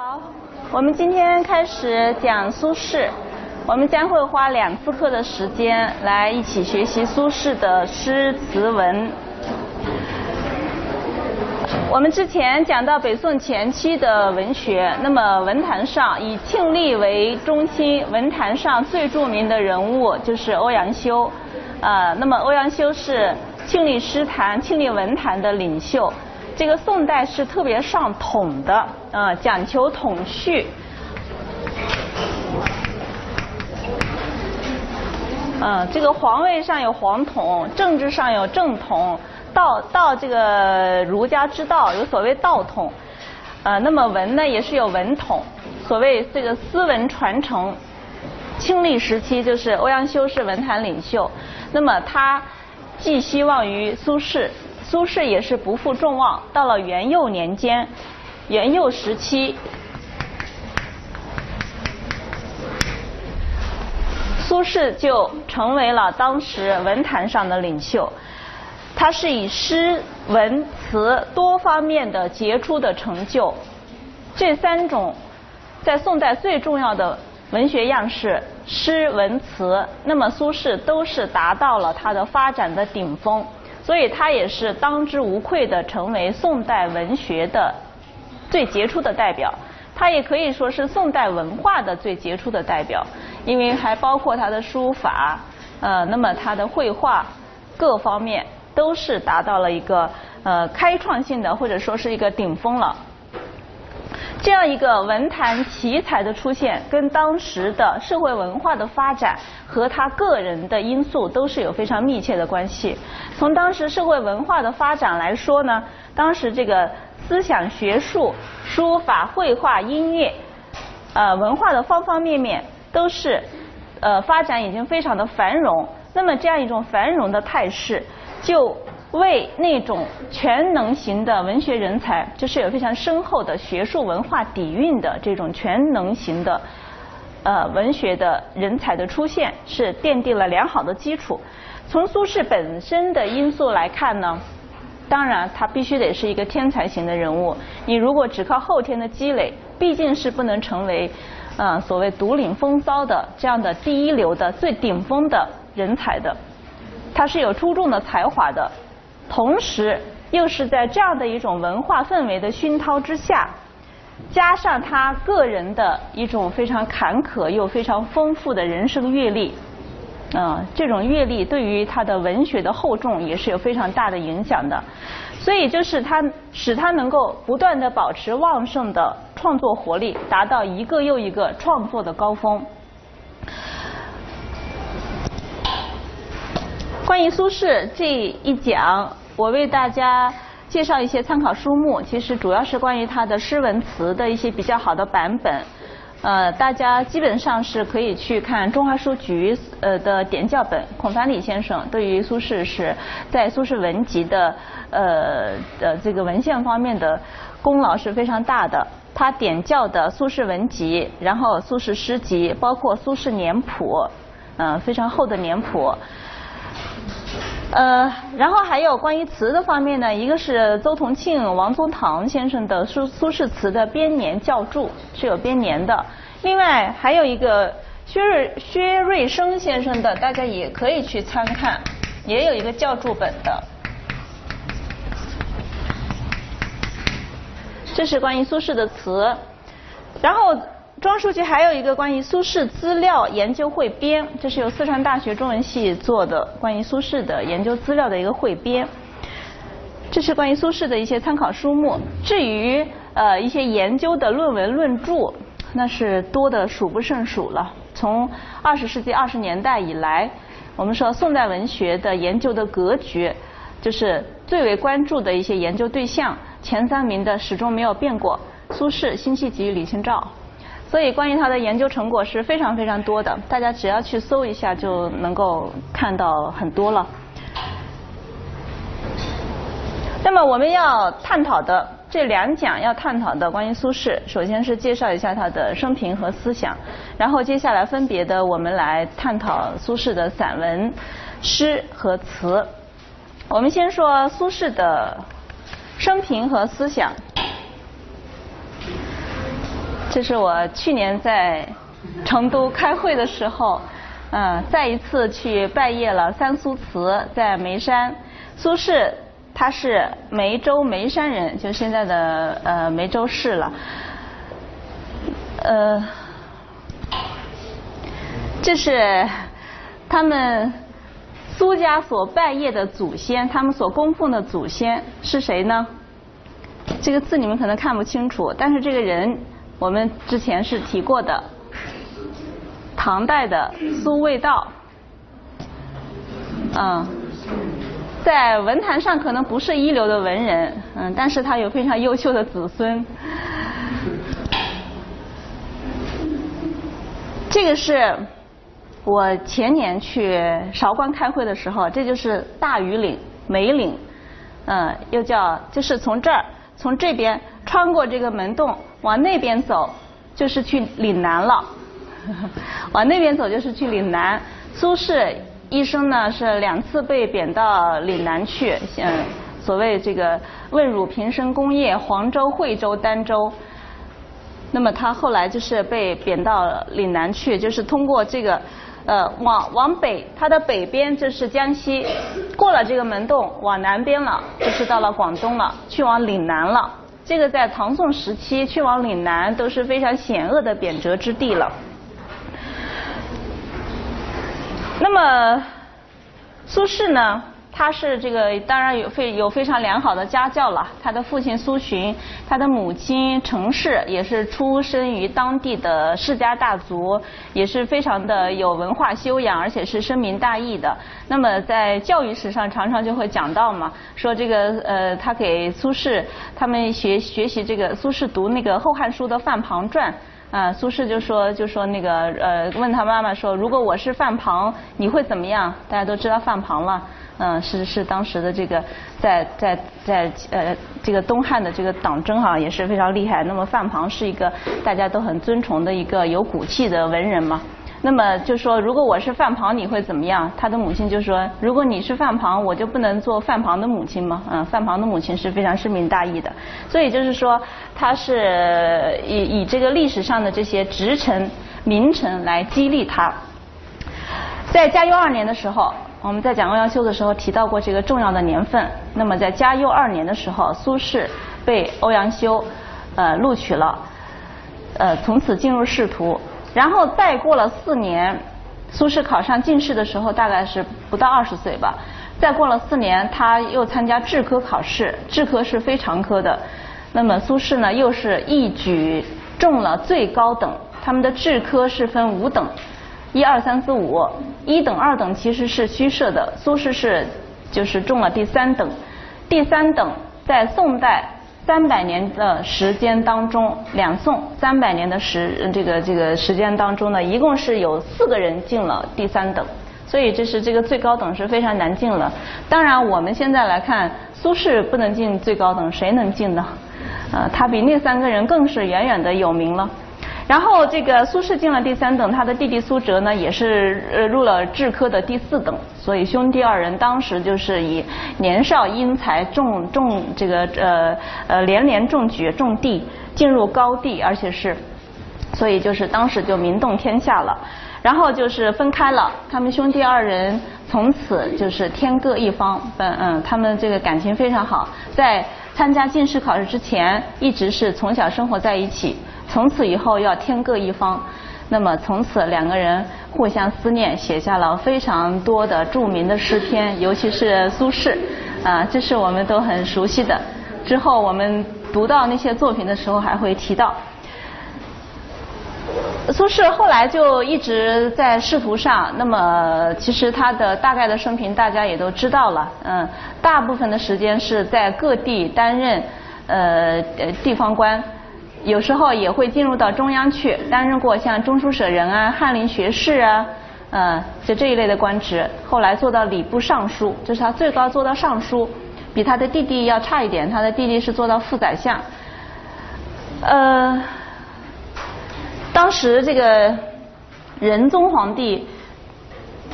好，我们今天开始讲苏轼，我们将会花两次课的时间来一起学习苏轼的诗词文。我们之前讲到北宋前期的文学，那么文坛上以庆历为中心，文坛上最著名的人物就是欧阳修。呃，那么欧阳修是庆历诗坛、庆历文坛的领袖。这个宋代是特别上统的，啊，讲求统序。嗯，这个皇位上有皇统，政治上有正统，道道这个儒家之道有所谓道统，呃，那么文呢也是有文统，所谓这个斯文传承。清历时期就是欧阳修是文坛领袖，那么他寄希望于苏轼。苏轼也是不负众望，到了元佑年间，元佑时期，苏轼就成为了当时文坛上的领袖。他是以诗文词多方面的杰出的成就，这三种在宋代最重要的文学样式——诗文词，那么苏轼都是达到了他的发展的顶峰。所以他也是当之无愧的成为宋代文学的最杰出的代表，他也可以说是宋代文化的最杰出的代表，因为还包括他的书法，呃，那么他的绘画各方面都是达到了一个呃开创性的或者说是一个顶峰了。这样一个文坛奇才的出现，跟当时的社会文化的发展和他个人的因素都是有非常密切的关系。从当时社会文化的发展来说呢，当时这个思想学术、书法、绘画、音乐，呃，文化的方方面面都是呃发展已经非常的繁荣。那么这样一种繁荣的态势，就为那种全能型的文学人才，就是有非常深厚的学术文化底蕴的这种全能型的呃文学的人才的出现，是奠定了良好的基础。从苏轼本身的因素来看呢，当然他必须得是一个天才型的人物。你如果只靠后天的积累，毕竟是不能成为呃所谓独领风骚的这样的第一流的最顶峰的人才的。他是有出众的才华的。同时，又是在这样的一种文化氛围的熏陶之下，加上他个人的一种非常坎坷又非常丰富的人生阅历，嗯，这种阅历对于他的文学的厚重也是有非常大的影响的。所以，就是他使他能够不断的保持旺盛的创作活力，达到一个又一个创作的高峰。关于苏轼这一讲，我为大家介绍一些参考书目，其实主要是关于他的诗文词的一些比较好的版本。呃，大家基本上是可以去看中华书局呃的点校本，孔凡礼先生对于苏轼是在苏轼文集的呃的这个文献方面的功劳是非常大的。他点校的苏轼文集，然后苏轼诗集，包括苏轼年谱，嗯，非常厚的年谱。呃，然后还有关于词的方面呢，一个是邹同庆、王宗堂先生的苏苏轼词的编年校注是有编年的，另外还有一个薛瑞薛瑞生先生的，大家也可以去参看，也有一个校注本的。这是关于苏轼的词，然后。庄书记还有一个关于苏轼资料研究汇编，这是由四川大学中文系做的关于苏轼的研究资料的一个汇编。这是关于苏轼的一些参考书目。至于呃一些研究的论文论著，那是多的数不胜数了。从二十世纪二十年代以来，我们说宋代文学的研究的格局，就是最为关注的一些研究对象，前三名的始终没有变过：苏轼、辛弃疾、李清照。所以，关于他的研究成果是非常非常多的，大家只要去搜一下就能够看到很多了。那么，我们要探讨的这两讲要探讨的关于苏轼，首先是介绍一下他的生平和思想，然后接下来分别的我们来探讨苏轼的散文、诗和词。我们先说苏轼的生平和思想。这是我去年在成都开会的时候，嗯，再一次去拜谒了三苏祠在眉山。苏轼他是眉州眉山人，就现在的呃眉州市了。呃，这是他们苏家所拜谒的祖先，他们所供奉的祖先是谁呢？这个字你们可能看不清楚，但是这个人我们之前是提过的，唐代的苏味道，嗯，在文坛上可能不是一流的文人，嗯，但是他有非常优秀的子孙。这个是我前年去韶关开会的时候，这就是大庾岭梅岭，嗯，又叫就是从这儿从这边穿过这个门洞往那边走，就是去岭南了。往那边走就是去岭南。苏轼一生呢是两次被贬到岭南去，嗯，所谓这个问汝平生功业，黄州、惠州、儋州。那么他后来就是被贬到岭南去，就是通过这个呃往往北，它的北边就是江西，过了这个门洞往南边了，就是到了广东了，去往岭南了。这个在唐宋时期去往岭南都是非常险恶的贬谪之地了。那么苏轼呢？他是这个当然有非有非常良好的家教了。他的父亲苏洵，他的母亲程氏也是出身于当地的世家大族，也是非常的有文化修养，而且是深明大义的。那么在教育史上常常就会讲到嘛，说这个呃他给苏轼他们学学习这个苏轼读那个《后汉书》的《范庞传》啊，苏轼就说就说那个呃问他妈妈说如果我是范庞你会怎么样？大家都知道范庞了。嗯，是是当时的这个在在在呃这个东汉的这个党争哈也是非常厉害。那么范庞是一个大家都很尊崇的一个有骨气的文人嘛。那么就说如果我是范庞你会怎么样？他的母亲就说如果你是范庞我就不能做范庞的母亲吗？嗯，范庞的母亲是非常深明大义的。所以就是说他是以以这个历史上的这些直臣名臣来激励他。在嘉佑二年的时候。我们在讲欧阳修的时候提到过这个重要的年份。那么在嘉佑二年的时候，苏轼被欧阳修呃录取了，呃从此进入仕途。然后再过了四年，苏轼考上进士的时候大概是不到二十岁吧。再过了四年，他又参加制科考试，制科是非常科的。那么苏轼呢，又是一举中了最高等。他们的制科是分五等。一二三四五，一等二等其实是虚设的。苏轼是就是中了第三等，第三等在宋代三百年的时间当中，两宋三百年的时这个这个时间当中呢，一共是有四个人进了第三等，所以这是这个最高等是非常难进了。当然我们现在来看，苏轼不能进最高等，谁能进呢？呃，他比那三个人更是远远的有名了。然后这个苏轼进了第三等，他的弟弟苏辙呢也是呃入了制科的第四等，所以兄弟二人当时就是以年少英才中中这个呃呃连连中举中第进入高第，而且是所以就是当时就名动天下了。然后就是分开了，他们兄弟二人从此就是天各一方，嗯嗯，他们这个感情非常好，在参加进士考试之前一直是从小生活在一起。从此以后要天各一方，那么从此两个人互相思念，写下了非常多的著名的诗篇，尤其是苏轼，啊，这是我们都很熟悉的。之后我们读到那些作品的时候，还会提到。苏轼后来就一直在仕途上，那么其实他的大概的生平大家也都知道了，嗯，大部分的时间是在各地担任呃呃地方官。有时候也会进入到中央去，担任过像中书舍人啊、翰林学士啊，呃，就这一类的官职。后来做到礼部尚书，这是他最高做到尚书，比他的弟弟要差一点，他的弟弟是做到副宰相。呃，当时这个仁宗皇帝。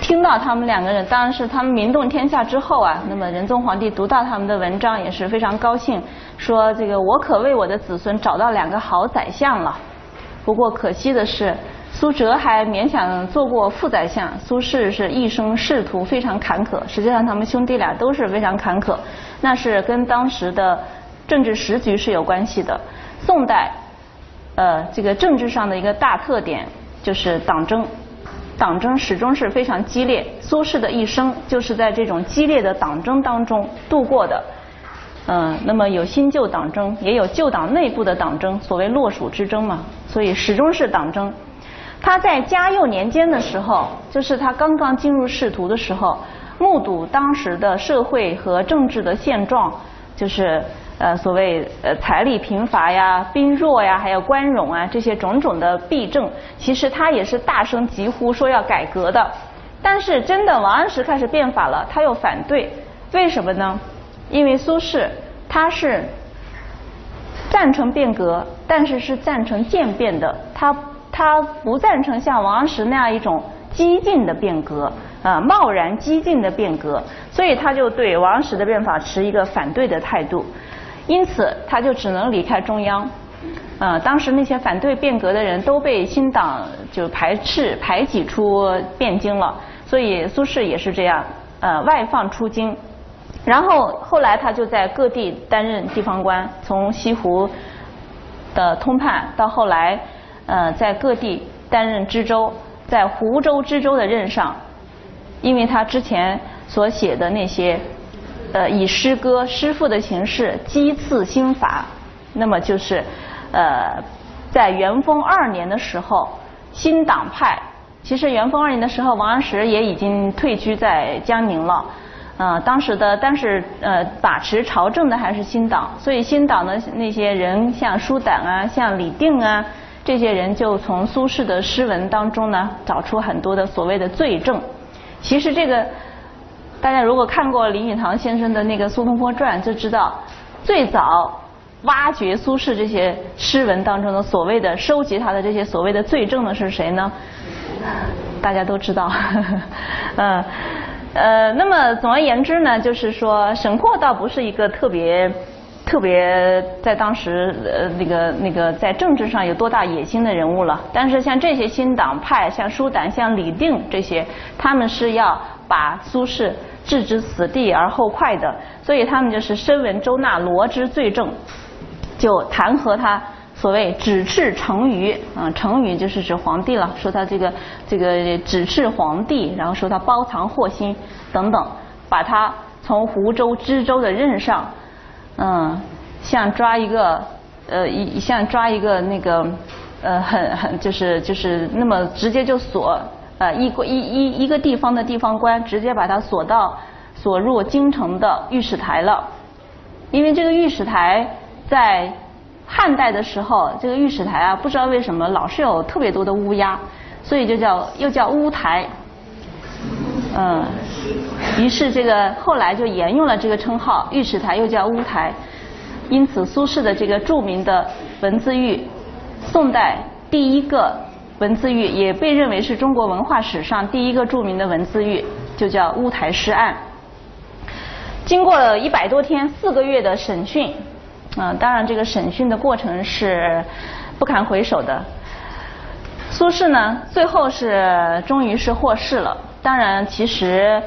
听到他们两个人，当然是他们名动天下之后啊。那么仁宗皇帝读到他们的文章也是非常高兴，说这个我可为我的子孙找到两个好宰相了。不过可惜的是，苏辙还勉强做过副宰相，苏轼是一生仕途非常坎坷。实际上，他们兄弟俩都是非常坎坷，那是跟当时的政治时局是有关系的。宋代，呃，这个政治上的一个大特点就是党争，党争始终是非常激烈。苏轼的一生就是在这种激烈的党争当中度过的。嗯，那么有新旧党争，也有旧党内部的党争，所谓洛蜀之争嘛，所以始终是党争。他在嘉佑年间的时候，就是他刚刚进入仕途的时候，目睹当时的社会和政治的现状，就是呃所谓呃财力贫乏呀、兵弱呀，还有官冗啊这些种种的弊政，其实他也是大声疾呼说要改革的。但是真的王安石开始变法了，他又反对，为什么呢？因为苏轼他是赞成变革，但是是赞成渐变的，他他不赞成像王安石那样一种激进的变革啊，贸然激进的变革，所以他就对王安石的变法持一个反对的态度，因此他就只能离开中央。呃，当时那些反对变革的人都被新党就排斥排挤出汴京了，所以苏轼也是这样，呃，外放出京。然后后来他就在各地担任地方官，从西湖的通判到后来，呃，在各地担任知州，在湖州知州的任上，因为他之前所写的那些，呃，以诗歌诗赋的形式讥刺新法，那么就是呃，在元丰二年的时候，新党派，其实元丰二年的时候，王安石也已经退居在江宁了。啊，当时的但是呃把持朝政的还是新党，所以新党的那些人，像舒胆啊，像李定啊，这些人就从苏轼的诗文当中呢，找出很多的所谓的罪证。其实这个大家如果看过林语堂先生的那个《苏东坡传》，就知道最早挖掘苏轼这些诗文当中的所谓的收集他的这些所谓的罪证的是谁呢？大家都知道，嗯。呃，那么总而言之呢，就是说沈括倒不是一个特别特别在当时呃那个那个在政治上有多大野心的人物了。但是像这些新党派，像舒胆、像李定这些，他们是要把苏轼置之死地而后快的，所以他们就是深闻周纳罗之罪证，就弹劾他。所谓指斥成虞，啊，成虞就是指皇帝了，说他这个这个指斥皇帝，然后说他包藏祸心等等，把他从湖州知州的任上，嗯，像抓一个呃一像抓一个那个呃很很就是就是那么直接就锁呃一一一一个地方的地方官，直接把他锁到锁入京城的御史台了，因为这个御史台在。汉代的时候，这个御史台啊，不知道为什么老是有特别多的乌鸦，所以就叫又叫乌台。嗯，于是这个后来就沿用了这个称号，御史台又叫乌台。因此，苏轼的这个著名的文字狱，宋代第一个文字狱，也被认为是中国文化史上第一个著名的文字狱，就叫乌台诗案。经过了一百多天、四个月的审讯。嗯，当然，这个审讯的过程是不堪回首的。苏轼呢，最后是终于是获释了。当然，其实，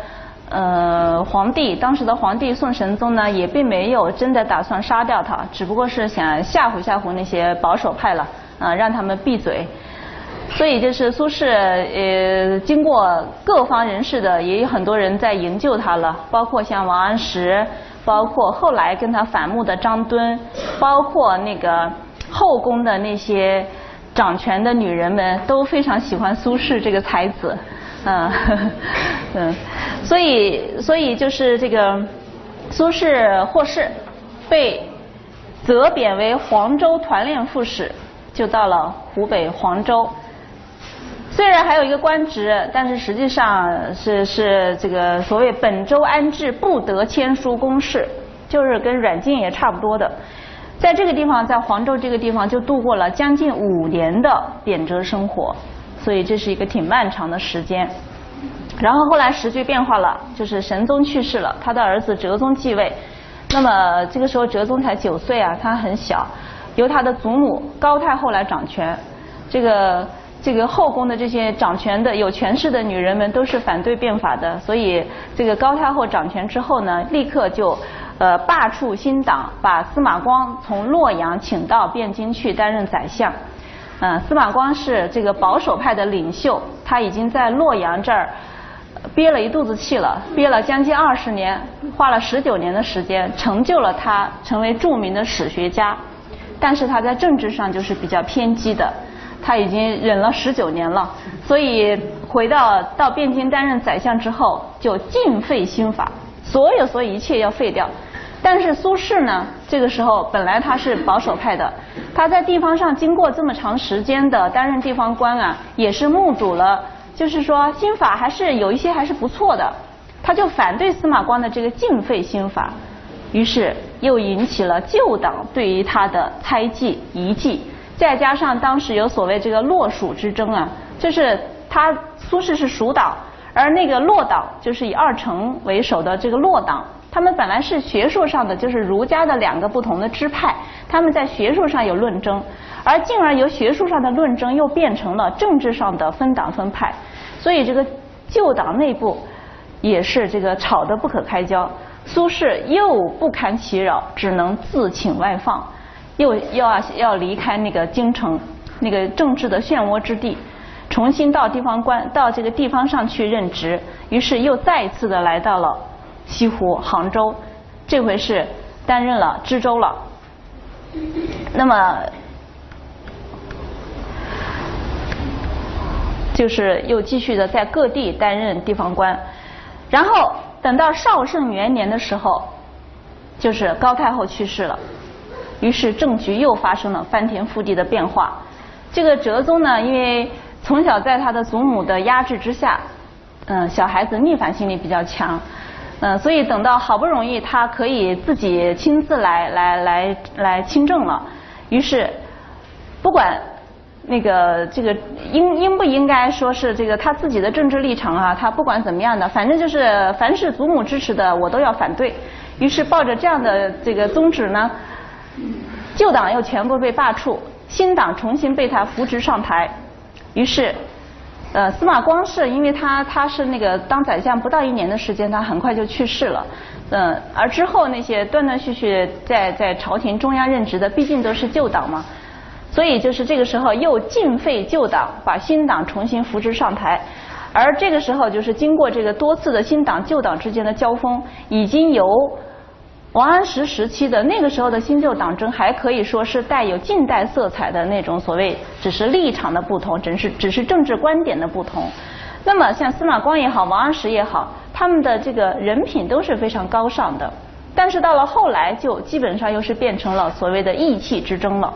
呃，皇帝当时的皇帝宋神宗呢，也并没有真的打算杀掉他，只不过是想吓唬吓唬那些保守派了，啊，让他们闭嘴。所以，就是苏轼，呃，经过各方人士的，也有很多人在营救他了，包括像王安石。包括后来跟他反目的张敦，包括那个后宫的那些掌权的女人们都非常喜欢苏轼这个才子，嗯呵呵 嗯，所以所以就是这个苏轼获释，被责贬为黄州团练副使，就到了湖北黄州。虽然还有一个官职，但是实际上是是这个所谓本州安置不得签书公事，就是跟软禁也差不多的。在这个地方，在黄州这个地方就度过了将近五年的贬谪生活，所以这是一个挺漫长的时间。然后后来时局变化了，就是神宗去世了，他的儿子哲宗继位。那么这个时候哲宗才九岁啊，他很小，由他的祖母高太后来掌权。这个这个后宫的这些掌权的有权势的女人们都是反对变法的，所以这个高太后掌权之后呢，立刻就呃罢黜新党，把司马光从洛阳请到汴京去担任宰相。嗯，司马光是这个保守派的领袖，他已经在洛阳这儿憋了一肚子气了，憋了将近二十年，花了十九年的时间，成就了他成为著名的史学家。但是他在政治上就是比较偏激的，他已经忍了十九年了，所以回到到汴京担任宰相之后，就尽废新法，所有所有一切要废掉。但是苏轼呢，这个时候本来他是保守派的，他在地方上经过这么长时间的担任地方官啊，也是目睹了，就是说新法还是有一些还是不错的，他就反对司马光的这个禁废新法，于是又引起了旧党对于他的猜忌疑忌，再加上当时有所谓这个洛蜀之争啊，就是他苏轼是蜀党，而那个洛党就是以二程为首的这个洛党。他们本来是学术上的，就是儒家的两个不同的支派，他们在学术上有论争，而进而由学术上的论争又变成了政治上的分党分派，所以这个旧党内部也是这个吵得不可开交。苏轼又不堪其扰，只能自请外放，又要要离开那个京城那个政治的漩涡之地，重新到地方官到这个地方上去任职，于是又再一次的来到了。西湖、杭州，这回是担任了知州了。那么，就是又继续的在各地担任地方官。然后等到绍圣元年的时候，就是高太后去世了，于是政局又发生了翻天覆地的变化。这个哲宗呢，因为从小在他的祖母的压制之下，嗯，小孩子逆反心理比较强。嗯，所以等到好不容易他可以自己亲自来来来来亲政了，于是不管那个这个应应不应该说是这个他自己的政治立场啊，他不管怎么样的，反正就是凡是祖母支持的我都要反对。于是抱着这样的这个宗旨呢，旧党又全部被罢黜，新党重新被他扶植上台，于是。呃，司马光是因为他他是那个当宰相不到一年的时间，他很快就去世了。嗯，而之后那些断断续续在在朝廷中央任职的，毕竟都是旧党嘛，所以就是这个时候又尽废旧党，把新党重新扶植上台。而这个时候就是经过这个多次的新党旧党之间的交锋，已经由。王安石时期的那个时候的新旧党争，还可以说是带有近代色彩的那种所谓，只是立场的不同，只是只是政治观点的不同。那么像司马光也好，王安石也好，他们的这个人品都是非常高尚的。但是到了后来，就基本上又是变成了所谓的义气之争了。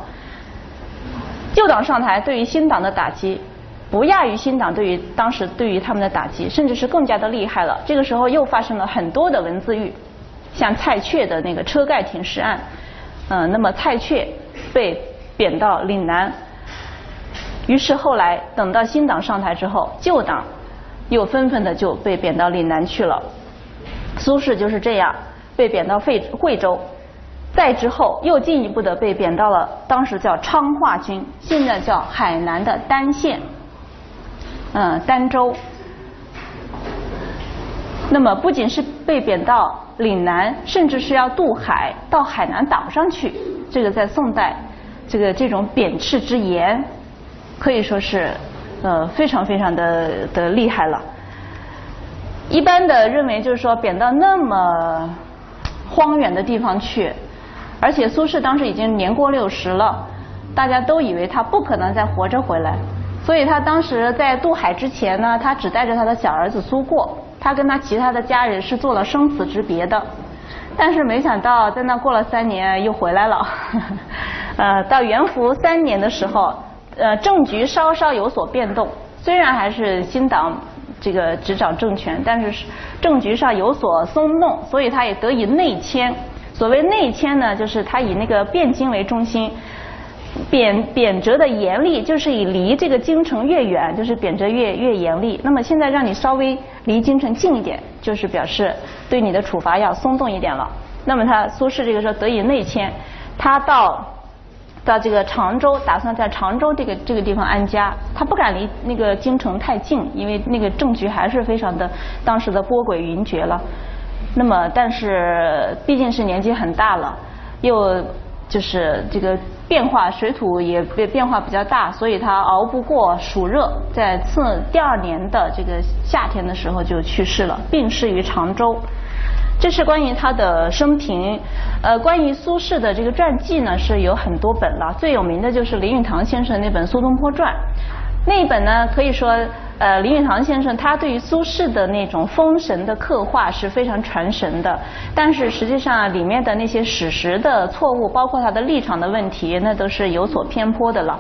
旧党上台对于新党的打击，不亚于新党对于当时对于他们的打击，甚至是更加的厉害了。这个时候又发生了很多的文字狱。像蔡确的那个车盖亭尸案，嗯，那么蔡确被贬到岭南，于是后来等到新党上台之后，旧党又纷纷的就被贬到岭南去了。苏轼就是这样被贬到费惠州，再之后又进一步的被贬到了当时叫昌化军，现在叫海南的儋县，嗯，儋州。那么不仅是被贬到岭南，甚至是要渡海到海南岛上去。这个在宋代，这个这种贬斥之言，可以说是呃非常非常的的厉害了。一般的认为就是说贬到那么荒远的地方去，而且苏轼当时已经年过六十了，大家都以为他不可能再活着回来，所以他当时在渡海之前呢，他只带着他的小儿子苏过。他跟他其他的家人是做了生死之别的，但是没想到在那过了三年又回来了。呃，到元符三年的时候，呃，政局稍稍有所变动，虽然还是新党这个执掌政权，但是政局上有所松动，所以他也得以内迁。所谓内迁呢，就是他以那个汴京为中心。贬贬谪的严厉，就是以离这个京城越远，就是贬谪越越严厉。那么现在让你稍微离京城近一点，就是表示对你的处罚要松动一点了。那么他苏轼这个时候得以内迁，他到到这个常州，打算在常州这个这个地方安家。他不敢离那个京城太近，因为那个政局还是非常的当时的波诡云谲了。那么，但是毕竟是年纪很大了，又就是这个变化水土也变变化比较大，所以他熬不过暑热，在次第二年的这个夏天的时候就去世了，病逝于常州。这是关于他的生平，呃，关于苏轼的这个传记呢是有很多本了，最有名的就是林语堂先生那本《苏东坡传》，那一本呢可以说，呃，林语堂先生他对于苏轼的那种风神的刻画是非常传神的，但是实际上里面的那些史实的错误，包括他的立场的问题，那都是有所偏颇的了，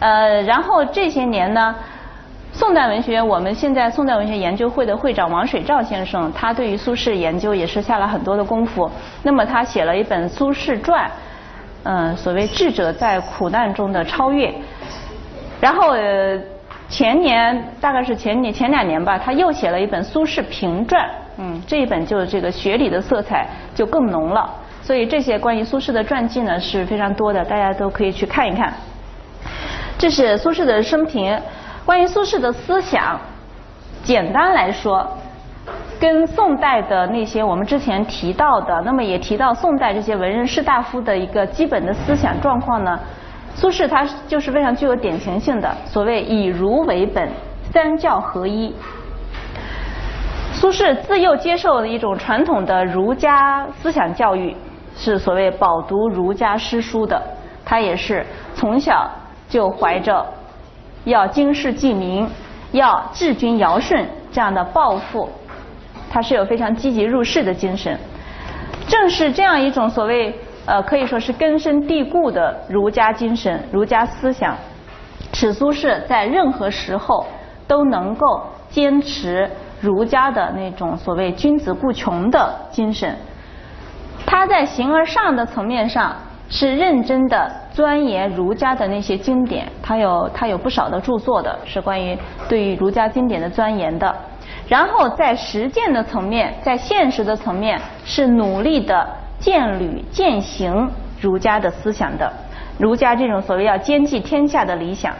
呃，然后这些年呢。宋代文学，我们现在宋代文学研究会的会长王水照先生，他对于苏轼研究也是下了很多的功夫。那么他写了一本《苏轼传》，嗯，所谓智者在苦难中的超越。然后前年，大概是前年前两年吧，他又写了一本《苏轼评传》，嗯，这一本就是这个学理的色彩就更浓了。所以这些关于苏轼的传记呢是非常多的，大家都可以去看一看。这是苏轼的生平。关于苏轼的思想，简单来说，跟宋代的那些我们之前提到的，那么也提到宋代这些文人士大夫的一个基本的思想状况呢，苏轼他就是非常具有典型性的，所谓以儒为本，三教合一。苏轼自幼接受了一种传统的儒家思想教育，是所谓饱读儒家诗书的，他也是从小就怀着。要经世济民，要治君尧舜这样的抱负，他是有非常积极入世的精神。正是这样一种所谓呃可以说是根深蒂固的儒家精神、儒家思想，史苏轼在任何时候都能够坚持儒家的那种所谓君子固穷的精神。他在形而上的层面上。是认真的钻研儒家的那些经典，他有他有不少的著作的，是关于对于儒家经典的钻研的。然后在实践的层面，在现实的层面，是努力的践履践行儒家的思想的，儒家这种所谓要兼济天下的理想。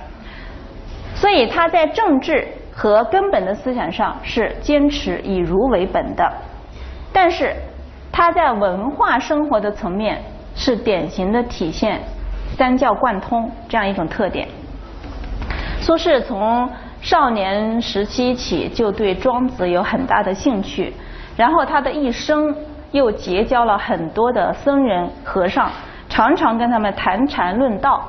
所以他在政治和根本的思想上是坚持以儒为本的，但是他在文化生活的层面。是典型的体现三教贯通这样一种特点。苏轼从少年时期起就对庄子有很大的兴趣，然后他的一生又结交了很多的僧人和尚，常常跟他们谈禅论道，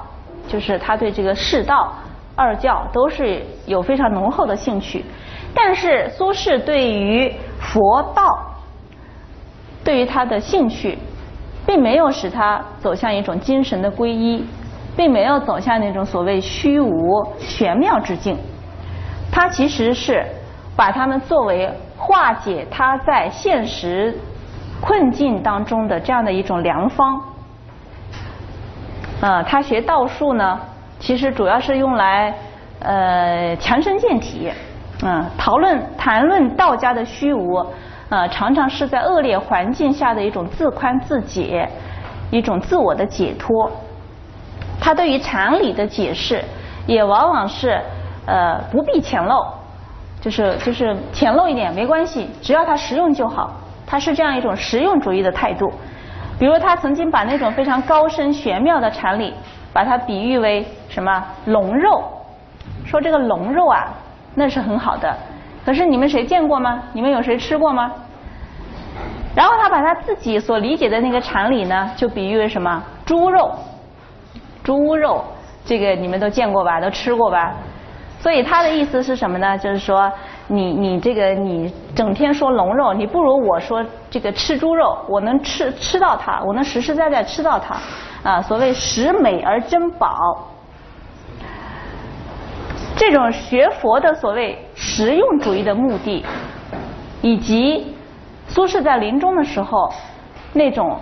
就是他对这个世道二教都是有非常浓厚的兴趣。但是苏轼对于佛道，对于他的兴趣。并没有使他走向一种精神的皈依，并没有走向那种所谓虚无玄妙之境。他其实是把他们作为化解他在现实困境当中的这样的一种良方。呃，他学道术呢，其实主要是用来呃强身健体，嗯，讨论谈论道家的虚无。呃，常常是在恶劣环境下的一种自宽自解，一种自我的解脱。他对于常理的解释，也往往是呃不必浅陋，就是就是浅陋一点没关系，只要它实用就好。他是这样一种实用主义的态度。比如他曾经把那种非常高深玄妙的禅理，把它比喻为什么龙肉，说这个龙肉啊，那是很好的。可是你们谁见过吗？你们有谁吃过吗？然后他把他自己所理解的那个禅理呢，就比喻为什么？猪肉，猪肉，这个你们都见过吧？都吃过吧？所以他的意思是什么呢？就是说，你你这个你整天说龙肉，你不如我说这个吃猪肉，我能吃吃到它，我能实实在在吃到它。啊，所谓食美而珍宝。这种学佛的所谓实用主义的目的，以及苏轼在临终的时候那种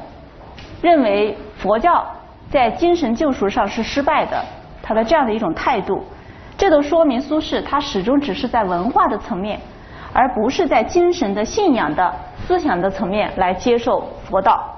认为佛教在精神救赎上是失败的，他的这样的一种态度，这都说明苏轼他始终只是在文化的层面，而不是在精神的信仰的思想的层面来接受佛道。